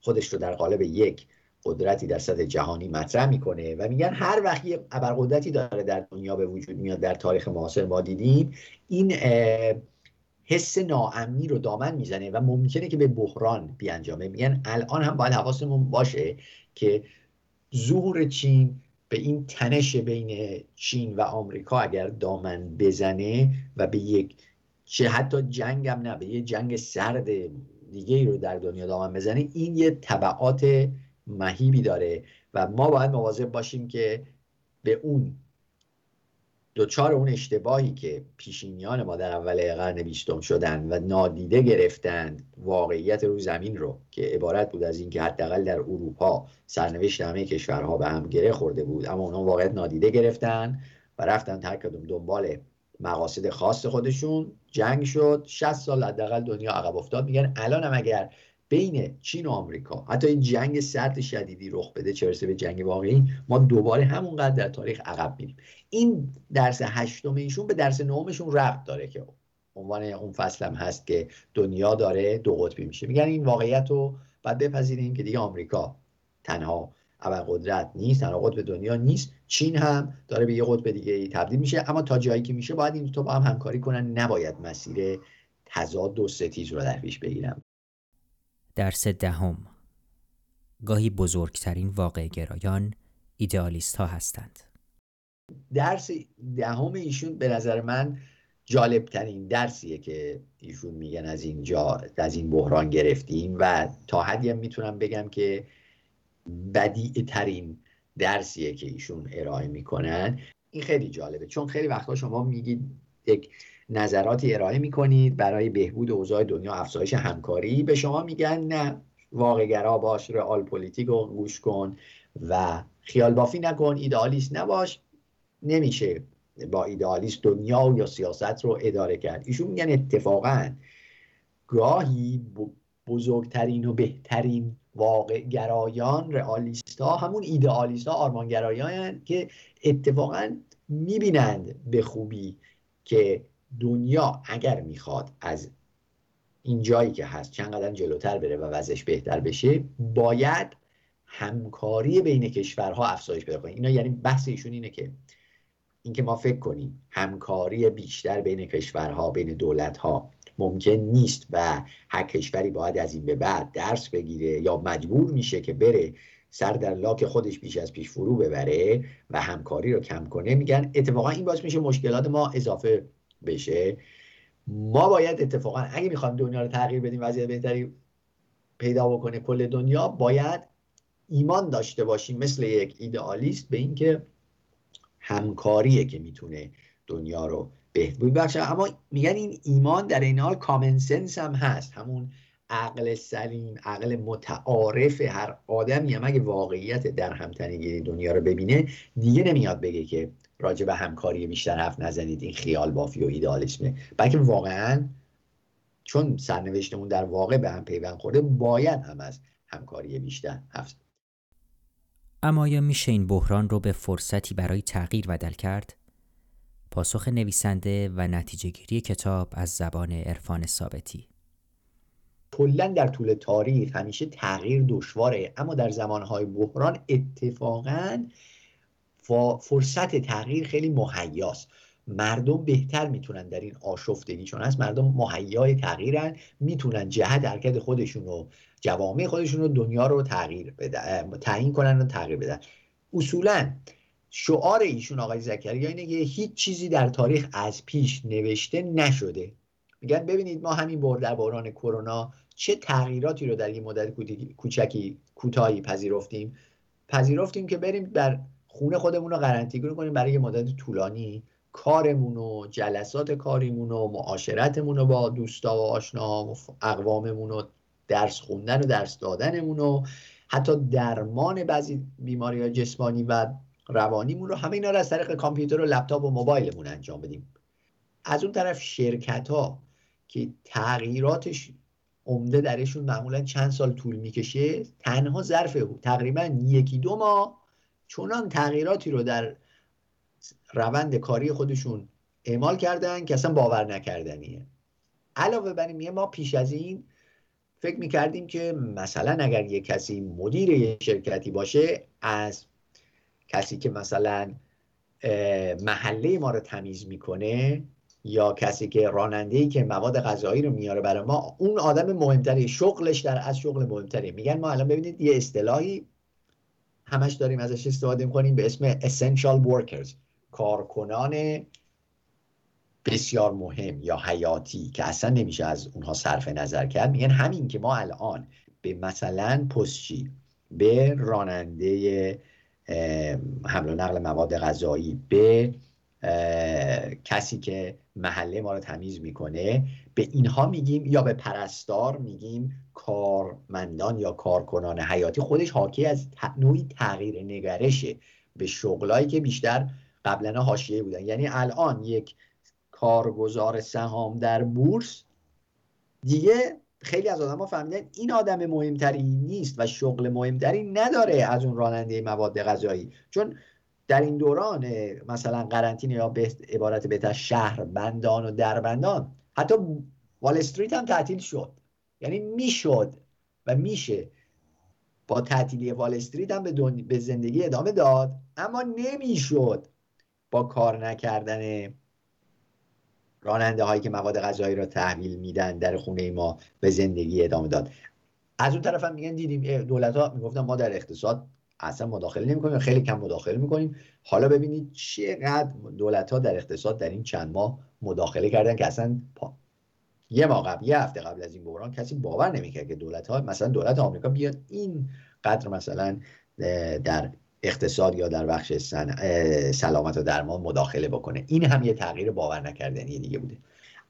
خودش رو در قالب یک قدرتی در سطح جهانی مطرح می‌کنه و میگن هر وقت یه ابرقدرتی داره در دنیا به وجود میاد در تاریخ معاصر ما دیدیم این حس ناامنی رو دامن می‌زنه و ممکنه که به بحران بیانجامه. میگن الان هم باید حواسمون باشه که ظهور چین به این تنش بین چین و آمریکا اگر دامن بزنه و به یک چه حتی جنگ هم نه به یه جنگ سرد دیگه ای رو در دنیا دامن بزنه این یه طبعات مهیبی داره. و ما باید مواظب باشیم که به اون دوچار اون اشتباهی که پیشینیان ما در اول قرن بیستم شدن و نادیده گرفتند واقعیت رو زمین رو که عبارت بود از اینکه حداقل در اروپا سرنوشت همه کشورها به هم گره خورده بود اما اونها واقعیت نادیده گرفتن و رفتن هر کدوم دنبال مقاصد خاص خودشون. جنگ شد 60 سال حداقل دنیا عقب افتاد. میگن الان هم اگر بین چین و آمریکا حتی این جنگ سرد شدیدی رخ بده چه به جنگ واقعی ما دوباره همونقدر در تاریخ عقب میریم. این درس هشتم ایشون به درس نهمشون ربط داره که عنوان اون فصلم هست که دنیا داره دو قطبی میشه. میگن این واقعیت رو باید بپذیریم که دیگه آمریکا تنها قدرت نیست تنها قطب دنیا نیست چین هم داره به یه قطب دیگه ای تبدیل میشه. اما تا جایی که میشه باید این تو با هم همکاری کنن. نباید مسیر تضاد و ستیز رو در پیش بگیرن. درس دهم. گاهی بزرگترین واقع گرایان ایدئالیست ها هستند. درس دهم ایشون به نظر من جالبترین درسیه که ایشون میگن از اینجا از این بحران گرفتیم و تا حدی هم می‌تونم بگم که بدیع ترین درسیه که ایشون ارائه می‌کنن. این خیلی جالبه چون خیلی وقتا شما میگید یک نظراتی ارائه می‌کنید برای بهبود اوضاع دنیا افزایش همکاری؟ به شما میگن نه. واقعگرا باش رئال پلیتیک رو گوش کن و خیال بافی نکن. ایدالیست نباش. نمیشه با ایدالیست دنیا یا سیاست رو اداره کرد. ایشون میگن اتفاقا گاهی بزرگترین و بهترین واقع گرایان رئالیست ها همون ایدئالیست ها آرمانگرایان که اتفاقا می‌بینند به خوبی که دنیا اگر می‌خواد از این جایی که هست چند قدم جلوتر بره و وضعش بهتر بشه باید همکاری بین کشورها افزایش پیدا کنه. اینا یعنی بحث ایشون اینه که اینکه ما فکر کنیم همکاری بیشتر بین کشورها بین دولتها ممکن نیست و هر کشوری باید از این به بعد درس بگیره یا مجبور میشه که بره سر در لاک خودش بیش از پیش فرو ببره و همکاری رو کم کنه. میگن اتفاقا این باعث میشه مشکلات ما اضافه بشه. ما باید اتفاقا اگه می‌خوایم دنیا رو تغییر بدیم وضعیت بهتری پیدا بکنه کل دنیا باید ایمان داشته باشیم. مثل یک ایدئالیست به اینکه همکاریه که می‌تونه دنیا رو بهبود بخشه. اما میگن این ایمان در این حال کامن سنس هم هست. همون عقل سلیم عقل متعارف هر آدمی هم اگه واقعیت در همتنگی دنیا رو ببینه دیگه نمیاد بگه که راجع به همکاری بیشتر حرف نزنید. این خیال بافی و ایدالیسمه بلکه واقعا چون سرنوشتمون در واقع به هم پیوند خورده باید هم از همکاری بیشتر حرف اما یا میشه این بحران رو به فرصتی برای تغییر بدل کرد؟ پاسخ نویسنده و نتیجه گیری کتاب از زبان عرفان ثابتی. کلا در طول تاریخ همیشه تغییر دشواره اما در زمانهای بحران اتفاقا فرصت تغییر خیلی مهیاست. مردم بهتر می‌تونن در این آشفتگی چون هست مردم مهیای تغییرن می‌تونن جهت حرکت خودشون و جوامع خودشون رو دنیا رو تغییر تعیین کنن و تغییر بدن. اصولا شعار ایشون آقای زکریا اینه که هیچ چیزی در تاریخ از پیش نوشته نشده. میگن ببینید ما همین در بحران کرونا چه تغییراتی رو در این مدت کوچکی کوتاهی پذیرفتیم. پذیرفتیم که بریم بر خونه خودمون رو قرنطینه کنیم برای یه مدت طولانی. کارمون و جلسات کاریمون و معاشرتمون رو با دوستا و آشنا و اقواممون و درس خوندن و درس دادنمون و حتی درمان بعضی بیماری های جسمانی و روانیمون رو همه اینا رو از طریق کامپیوتر و لپتاپ و موبایلمون انجام بدیم. از اون طرف شرکت ها که تغییراتش عمده درشون معمولا چند سال طول می‌کشه تنها ظرف تقریبا یکی دو ماه چونان تغییراتی رو در روند کاری خودشون اعمال کردن که اصلا باور نکردنیه. علاوه بر این ما پیش از این فکر می‌کردیم که مثلا اگر یه کسی مدیر یه شرکتی باشه از کسی که مثلا محله ما رو تمیز می‌کنه یا کسی که راننده که مواد غذایی رو میاره برای ما اون آدم مهمتری شغلش در از شغل مهمتری میگن ما الان ببینید یه اصطلاحی همش داریم ازش استفاده می‌کنیم به اسم essential workers کارکنان بسیار مهم یا حیاتی که اصلا نمیشه از اونها صرف نظر کرد. میگن همین که ما الان به مثلا پستچی به راننده حمل و نقل مواد غذایی به کسی که محله ما رو تمیز می‌کنه به اینها میگیم یا به پرستار میگیم کارمندان یا کارکنان حیاتی. خودش حاکی از نوعی تغییر نگرشه. به شغلایی که بیشتر قبلا حاشیه بودن. یعنی الان یک کارگزار سهام در بورس دیگه خیلی از آدم ها فهمیدن این آدم مهمتری نیست و شغل مهمتری نداره از اون راننده مواد غذایی. چون در این دوران مثلا قرنطینه یا به عبارت بهتر شهر بندان و دربندان حتی وال استریت هم تعطیل شد. یعنی می‌شد و میشه با تعطیلی وال استریت هم به, به زندگی ادامه داد. اما نمی‌شد با کار نکردن راننده هایی که مواد غذایی را تحویل میدن در خونه ما به زندگی ادامه داد. از اون طرف هم میگن دیدیم دولت ها می‌گفتن ما در اقتصاد اصلا مداخله نمی کنیم خیلی کم مداخله می‌کنیم. حالا ببینید چقدر دولت ها در اقتصاد در این چند ماه مداخله کردن که اصلا یه ماه قبل یه هفته قبل از این بحران کسی باور نمی‌کرد که دولت ها مثلا دولت آمریکا بیاد این قدر مثلا در اقتصاد یا در بخش سلامت و درمان مداخله بکنه. این هم یه تغییر باور نکردنی دیگه بوده.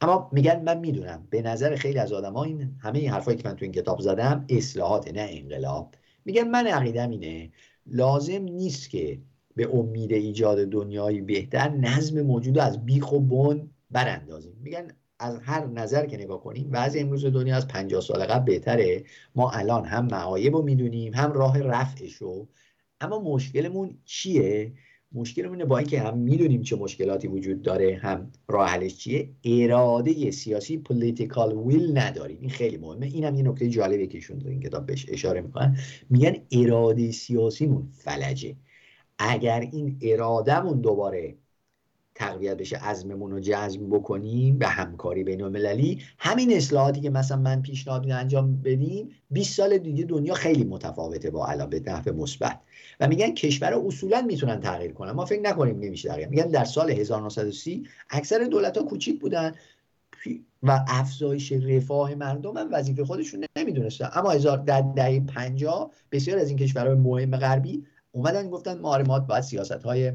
اما میگن من می‌دونم. به نظر خیلی از آدم این همه این حرفایی که من تو این کتاب زدم اصلاحات نه انقلاب. میگن من عقیدم اینه لازم نیست که به امید ایجاد دنیایی بهتر نظم موجود از بیخ و بن براندازیم. میگن از هر نظر که نگاه کنیم وضع امروز دنیا از 50 سال قبل بهتره. ما الان هم معایب رو می‌دونیم هم راه رفعش رو اما مشکلمون چیه؟ مشکلمون با اینکه هم می‌دونیم چه مشکلاتی وجود داره هم راه حلش چیه. اراده سیاسی پولیتیکال ویل نداریم. این خیلی مهمه. اینم یه نکته جالبه که ایشون این کتاب بهش اشاره می‌کنن. میگن اراده سیاسیمون فلجه. اگر این ارادهمون دوباره تقویت بشه عزممون رو جذب بکنیم به همکاری بین المللی همین اصلاحاتی که مثلا من پیشنهاد انجام بدیم 20 سال دیگه دنیا خیلی متفاوته با الان به نحو مثبت. و میگن کشور اصولا می‌تونن تغییر کنن. ما فکر نکنیم نمیشه تغییر. میگن در سال 1930 اکثر دولت ها کوچیک بودن و افزایش رفاه مردم هم وظیفه خودشون نمی‌دونستن. اما هزار در دهه 50 بسیار از این کشورهای مهم غربی اومدن گفتن ما باید سیاست های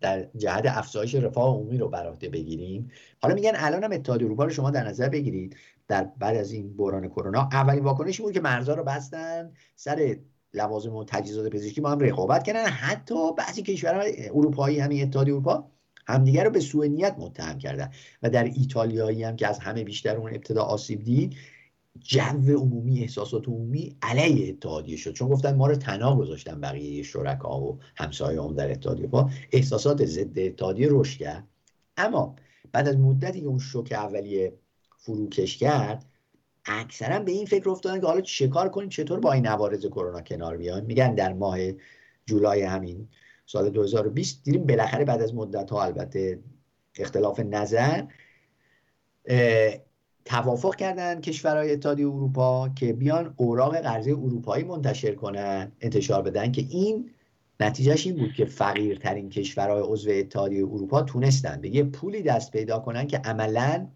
در جهت افزایش رفاه عمومی رو بر عهده بگیریم. حالا میگن الان هم اتحادیه اروپا رو شما در نظر بگیرید. در بعد از این بحران کرونا اولین واکنشی بود که مرزها رو بستن سر لوازم و تجهیزات پزشکی. ما هم رقابت کردن. حتی بعضی کشورهای اروپایی همین اتحادیه اروپا همدیگر رو به سوء نیت متهم کردن. و در ایتالیایی هم که از همه بیشتر اون ابتدا آسیب دید جو عمومی احساسات عمومی علیه اتحادیه شد. چون گفتن ما رو تنها گذاشتن بقیه شرکا و همسایه هم در اتحادیه. با احساسات ضد اتحادیه رشد کرد. اما بعد از مدتی که اون شوک اولیه فروکش کرد اکثرا به این فکر افتادن که حالا چه کار کنیم؟ چطور با این عوارض کرونا کنار بیایم؟ میگن در ماه جولای همین سال 2020 دیدیم بالاخره بعد از مدت ها البته اختلاف نظر توافق کردن کشورهای اتحادیه اروپا که بیان اوراق قرضه اروپایی منتشر کنن انتشار بدن که این نتیجهش این بود که فقیرترین کشورهای عضو اتحادیه اروپا تونستن به یه پولی دست پیدا کنن که عملا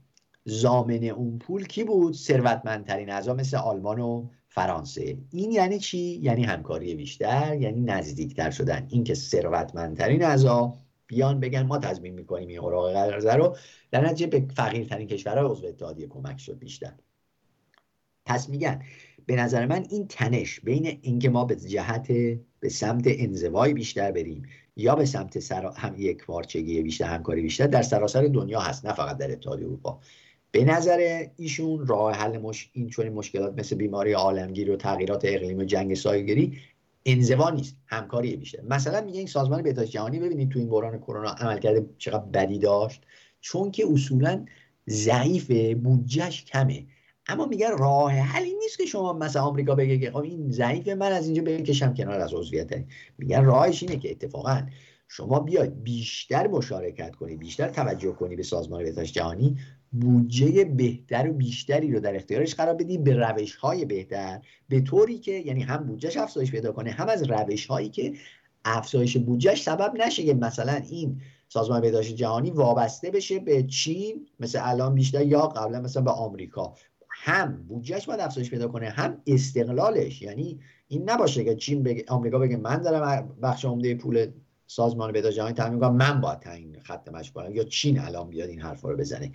زامن اون پول کی بود؟ ثروتمندترین اعضا مثل آلمان و فرانسه. این یعنی چی؟ یعنی همکاری بیشتر یعنی نزدیکتر شدن. اینکه ثروتمندترین اعضا بیان بگن ما تضمین می‌کنیم این اوراق قرضه رو. در نتیجه به فقیرترین کشورهای عضو اتحادیه کمک شد بیشتر. پس میگن به نظر من این تنش بین اینکه ما به جهت به سمت انزوای بیشتر بریم یا به سمت سرا... هم یک پارچگی بیشتر همکاری بیشتر در سراسر دنیا هست نه فقط در اتحادیه اروپا. به نظر ایشون راه حل مش... این چون مشکلات مثل بیماری عالمگیر و تغییرات اقلیم و جنگ سایگیری انزوا نیست همکاری بیشتر مثلا میگه این سازمان بهداشت جهانی ببینید تو این بحران کرونا عمل کرده چقدر بدی داشت چون که اصولا ضعیف بودجهش کمه. اما میگن راه حلی نیست که شما مثلا آمریکا بگه که خب این ضعیف من از اینجا بکشم کنار از عضویت میگن راهش اینه که اتفاقا شما بیاید بیشتر مشارکت کنی بیشتر توجه کنی به سازمان بهداشت جهانی بودجه بهتر و بیشتری رو در اختیارش قرار بدی به روش های بهتر. به طوری که یعنی هم بودجهش افزایش پیدا کنه هم از روش هایی که افزایش بودجهش سبب نشه که مثلا این سازمان بهداشت جهانی وابسته بشه به چین مثل الان بیشتر یا قبلا مثلا به آمریکا. هم بودجهش باید افزایش پیدا کنه هم استقلالش. یعنی این نباشه که چین بگه آمریکا بگه من دارم بخش عمده پول سازمان بهداشت جهانی تامین کنم من باید تعیین خط مشی کنم یا چین الان بیاد این حرفا رو بزنه.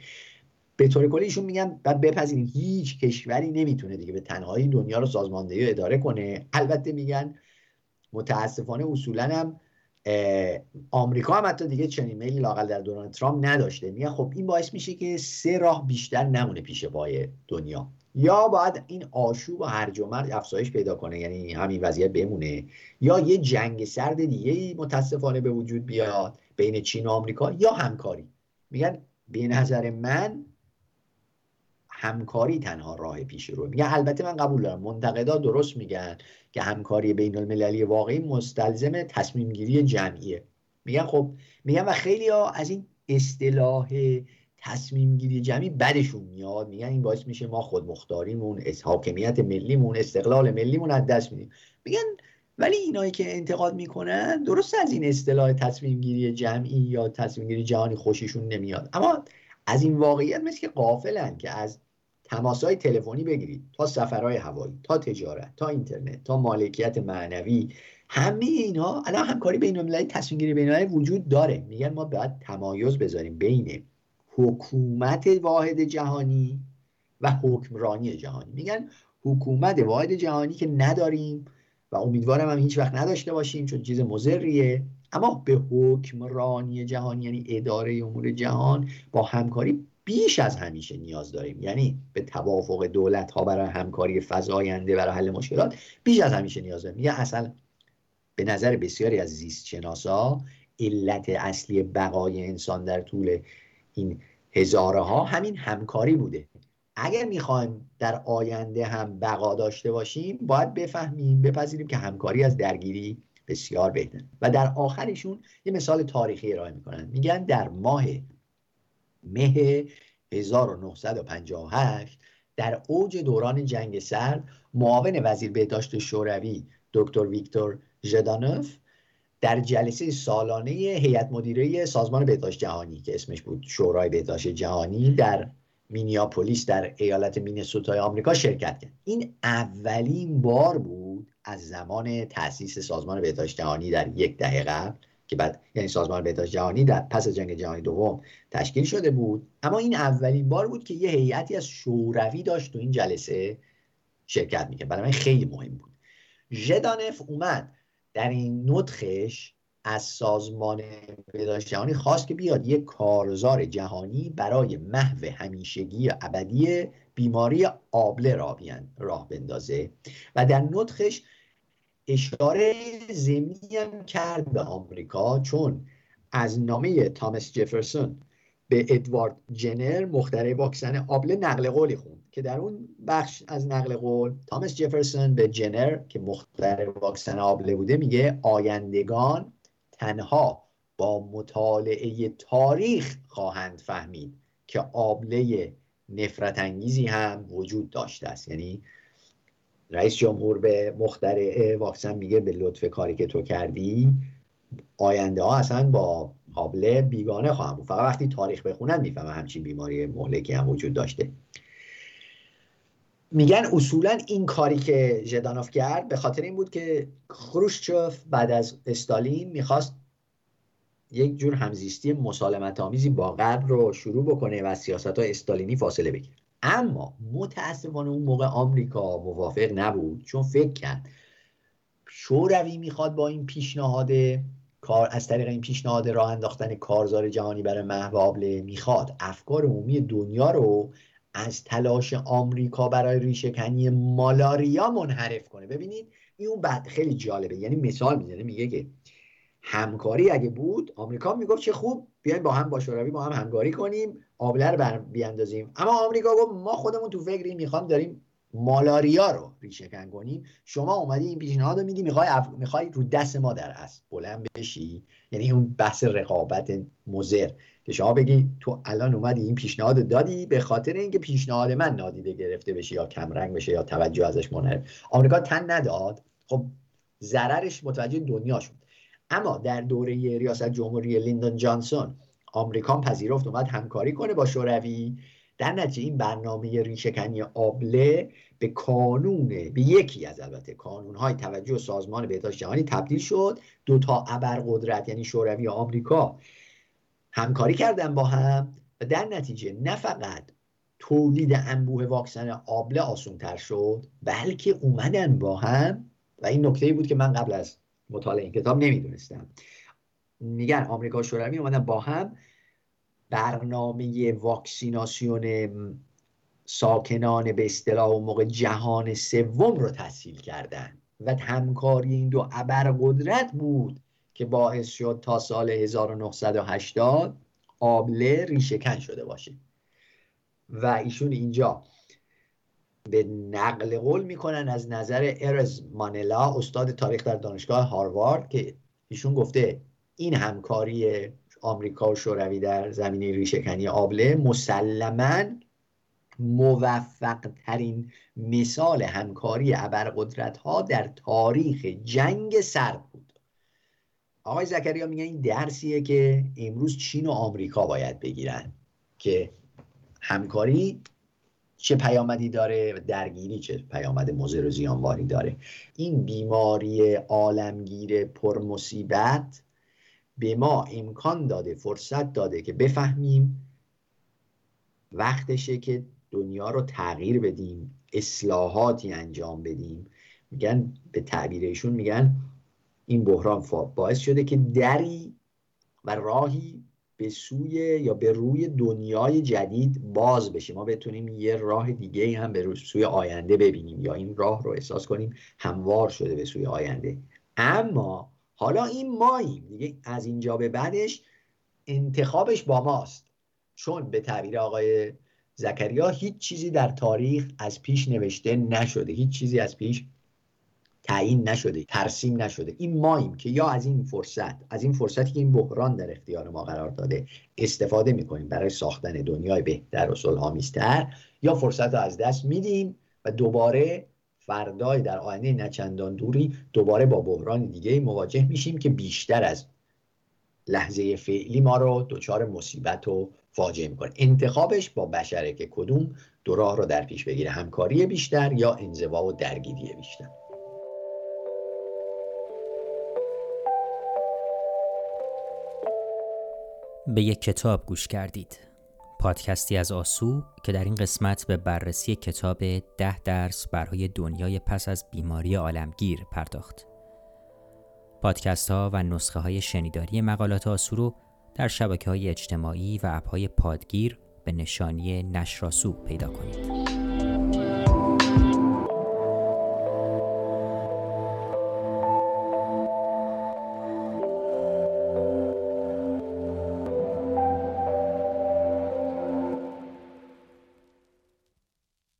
به طور کلی ایشون میگن بعد بپذیریم هیچ کشوری نمی‌تونه دیگه به تنهایی دنیا رو سازماندهی و اداره کنه. البته میگن متاسفانه اصولا هم آمریکا هم حتی دیگه چنین میلی لاقل در دوران ترامپ نداشته. میگن خب این باعث میشه که سه راه بیشتر نمونه پیش پای دنیا. یا باید این آشوب و هرج و مرج افزایش پیدا کنه یعنی همین وضعیت بمونه. یا یه جنگ سرد دیگه متاسفانه به وجود بیاد بین چین و آمریکا یا همکاری. میگن به نظر من همکاری تنها راه پیش رو. میگه البته من قبول دارم. منتقدا درست میگن که همکاری بین المللی واقعی مستلزم تصمیم گیری جمعیه. میگن خب میگن و خیلی ها از این اصطلاح تصمیم گیری جمعی بدشون میاد. میگن این باعث میشه ما خودمختاریمون حاکمیت ملیمون استقلال ملیمون از دست میدیم. میگن ولی اینایی که انتقاد می‌کنن درست از این اصطلاح تصمیم گیری جمعی یا تصمیم گیری جهانی خوششون نمیاد. اما از این واقعیت مثل که قافلن که از های تلفنی بگیرید. تا سفرهای هوایی تا تجارت تا اینترنت تا مالکیت معنوی. همه اینها الان همکاری بین المللی تصمیم گیری بین وجود داره. میگن ما باید تمایز بذاریم بین حکومت واحد جهانی و حکمرانی جهانی. میگن حکومت واحد جهانی که نداریم و امیدوارم هم هیچ وقت نداشته باشیم چون چیز مزریه اما به حکمرانی جهانی یعنی اداره امور جهان با همکاری بیش از همیشه نیاز داریم. یعنی به توافق دولت ها برای همکاری فزاینده برای حل مشکلات بیش از همیشه نیاز داریم. یه اصل به نظر بسیاری از زیست شناسا علت اصلی بقای انسان در طول این هزاره ها همین همکاری بوده. اگر می‌خوایم در آینده هم بقا داشته باشیم باید بفهمیم بپذیریم که همکاری از درگیری بسیار بهتر و در آخرشون یه مثال تاریخی ارائه می‌کنن. میگن در ماه مه 1958 در اوج دوران جنگ سرد معاون وزیر بهداشت شوروی دکتر ویکتور ژدانوف در جلسه سالانه هیئت مدیره سازمان بهداشت جهانی که اسمش بود شورای بهداشت جهانی در مینیاپولیس در ایالت مینسوتای آمریکا شرکت کرد. این اولین بار بود از زمان تأسیس سازمان بهداشت جهانی در یک دهه قبل که بعد یعنی سازمان بهداشت جهانی در پس جنگ جهانی دوم تشکیل شده بود. اما این اولین بار بود که یه هیئتی از شوروی داشت تو این جلسه شرکت می‌کرد. برای من خیلی مهم بود. ژدانف اومد. در این نطخش از سازمان بهداشت جهانی خواست که بیاد یک کارزار جهانی برای محو همیشگی ابدی بیماری آبله راه بندازه. و در نطخش اشاره زمینی هم کرد به آمریکا چون از نامه تامس جفرسون به ادوارد جنر مخترع واکسن آبله نقل قولی خوند که در اون بخش از نقل قول تامس جفرسون به جنر که مخترع واکسن آبله بوده میگه آیندگان تنها با مطالعه تاریخ خواهند فهمید که آبله نفرت انگیزی هم وجود داشته است. یعنی رئیس جمهور به مخترع واکسن میگه به لطف کاری که تو کردی آینده ها اصلا با آبله بیگانه خواهم بود. فقط وقتی تاریخ بخونن می‌فهمن همچین بیماری مهلکی هم وجود داشته. میگن اصولا این کاری که ژدانوف کرد به خاطر این بود که خروشچوف بعد از استالین می‌خواست یک جور همزیستی مسالمت آمیزی با غرب رو شروع بکنه و سیاست های استالینی فاصله بگیره. اما متاسفانه اون موقع آمریکا موافق نبود چون فکر کرد شوروی می‌خواد با این پیشنهاد کار از طریق این پیشنهاد راه انداختن کارزار جهانی برای محو آبله می‌خواد افکار عمومی دنیا رو از تلاش آمریکا برای ریشهکنی مالاریا منحرف کنه. ببینید این اون بعد خیلی جالبه یعنی مثال می‌زنه میگه که همکاری اگه بود آمریکا می‌گفت چه خوب بیایم با هم با شوروی با هم همکاری کنیم آبله رو بر بیاندازیم. اما آمریکا گفت ما خودمون تو فکری می‌خوام داریم مالاریا رو ریشهکن کنیم. شما اومدی این پیشنهاد رو میدی می‌خوای اف... می‌خوای رو دست ما در اصل بلند بشی؟ یعنی اون بحث رقابت مزر که شما بگی تو الان اومدی این پیشنهاد دادی به خاطر اینکه پیشنهاد من نادیده گرفته بشه یا کمرنگ بشه یا توجه ازش منحرف. آمریکا تن نداد. خب ضررش متوجه دنیا شد اما در دوره ریاست جمهوری لیندون جانسون آمریکا پذیرفت اومد همکاری کنه با شوروی. در نتیجه این برنامه ریشهکنی آبله به کانون به یکی از البته های توجه سازمان بهداشت جهانی تبدیل شد. دو تا ابرقدرت یعنی شوروی و آمریکا همکاری کردن با هم و در نتیجه نه فقط تولید انبوه واکسن آبله آسون تر شد بلکه اومدن با هم و این نکته بود که من قبل از مطالعه این کتاب نمی‌دونستم. میگن آمریکا شوروی اومدن با هم برنامه واکسیناسیون ساکنان به اصطلاح موقع جهان سوم رو تسهیل کردن و همکاری این دو ابرقدرت بود که باعث شد تا سال 1980 آبله ریشهکن شده باشه. و ایشون اینجا به نقل قول می‌کنن از نظر ارز مانلا استاد تاریخ در دانشگاه هاروارد که ایشون گفته این همکاری آمریکا و شوروی در زمینه ریشهکنی آبله. مسلما موفق ترین مثال همکاری ابرقدرت ها در تاریخ جنگ سرد بود. آقای زکریا میگن این درسیه که امروز چین و آمریکا باید بگیرن که همکاری چه پیامدی داره درگیری چه پیامد مضر و زیانباری داره. این بیماری عالمگیر پرمصیبت به ما امکان داده فرصت داده که بفهمیم وقتشه که دنیا رو تغییر بدیم اصلاحاتی انجام بدیم. میگن به تعبیرشون میگن این بحران باعث شده که دری و راهی به سوی یا به روی دنیای جدید باز بشه ما بتونیم یه راه دیگه هم به سوی آینده ببینیم یا این راه رو احساس کنیم هموار شده به سوی آینده. اما حالا این ماییم. دیگه از اینجا به بعدش انتخابش با ماست. چون به تعبیر آقای زکریا هیچ چیزی در تاریخ از پیش نوشته نشده. هیچ چیزی از پیش تعیین نشده ترسیم نشده. این ماییم که یا از این فرصت از این فرصتی که این بحران در اختیار ما قرار داده استفاده می‌کنیم برای ساختن دنیای بهتر و صلحآمیزتر یا فرصت رو از دست میدیم و دوباره فردای در آینده نچندان دوری دوباره با بحران دیگه مواجه میشیم که بیشتر از لحظه فعلی ما رو دچار مصیبت و فاجعه می‌کنه. انتخابش با بشره که کدوم دو راه رو در پیش بگیره همکاری بیشتر یا انزوا و درگیری بیشتر. به یک کتاب گوش کردید پادکستی از آسو که در این قسمت به بررسی کتاب ده درس برای دنیای پس از بیماری عالمگیر پرداخت. پادکست ها و نسخه های شنیداری مقالات آسو رو در شبکه های اجتماعی و اپ های پادگیر به نشانی نشراسو پیدا کنید.